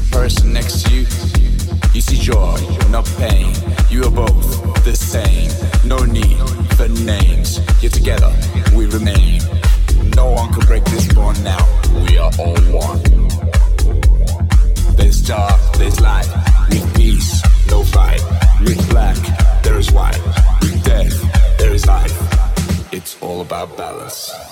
the person next to you. You see joy, not pain. You are both the same. No need for names. Yet together we remain. No one can break this bond now. We are all one. There's dark, there's light. With peace, no fight. With black, there is white. With death, there is life. It's all about balance.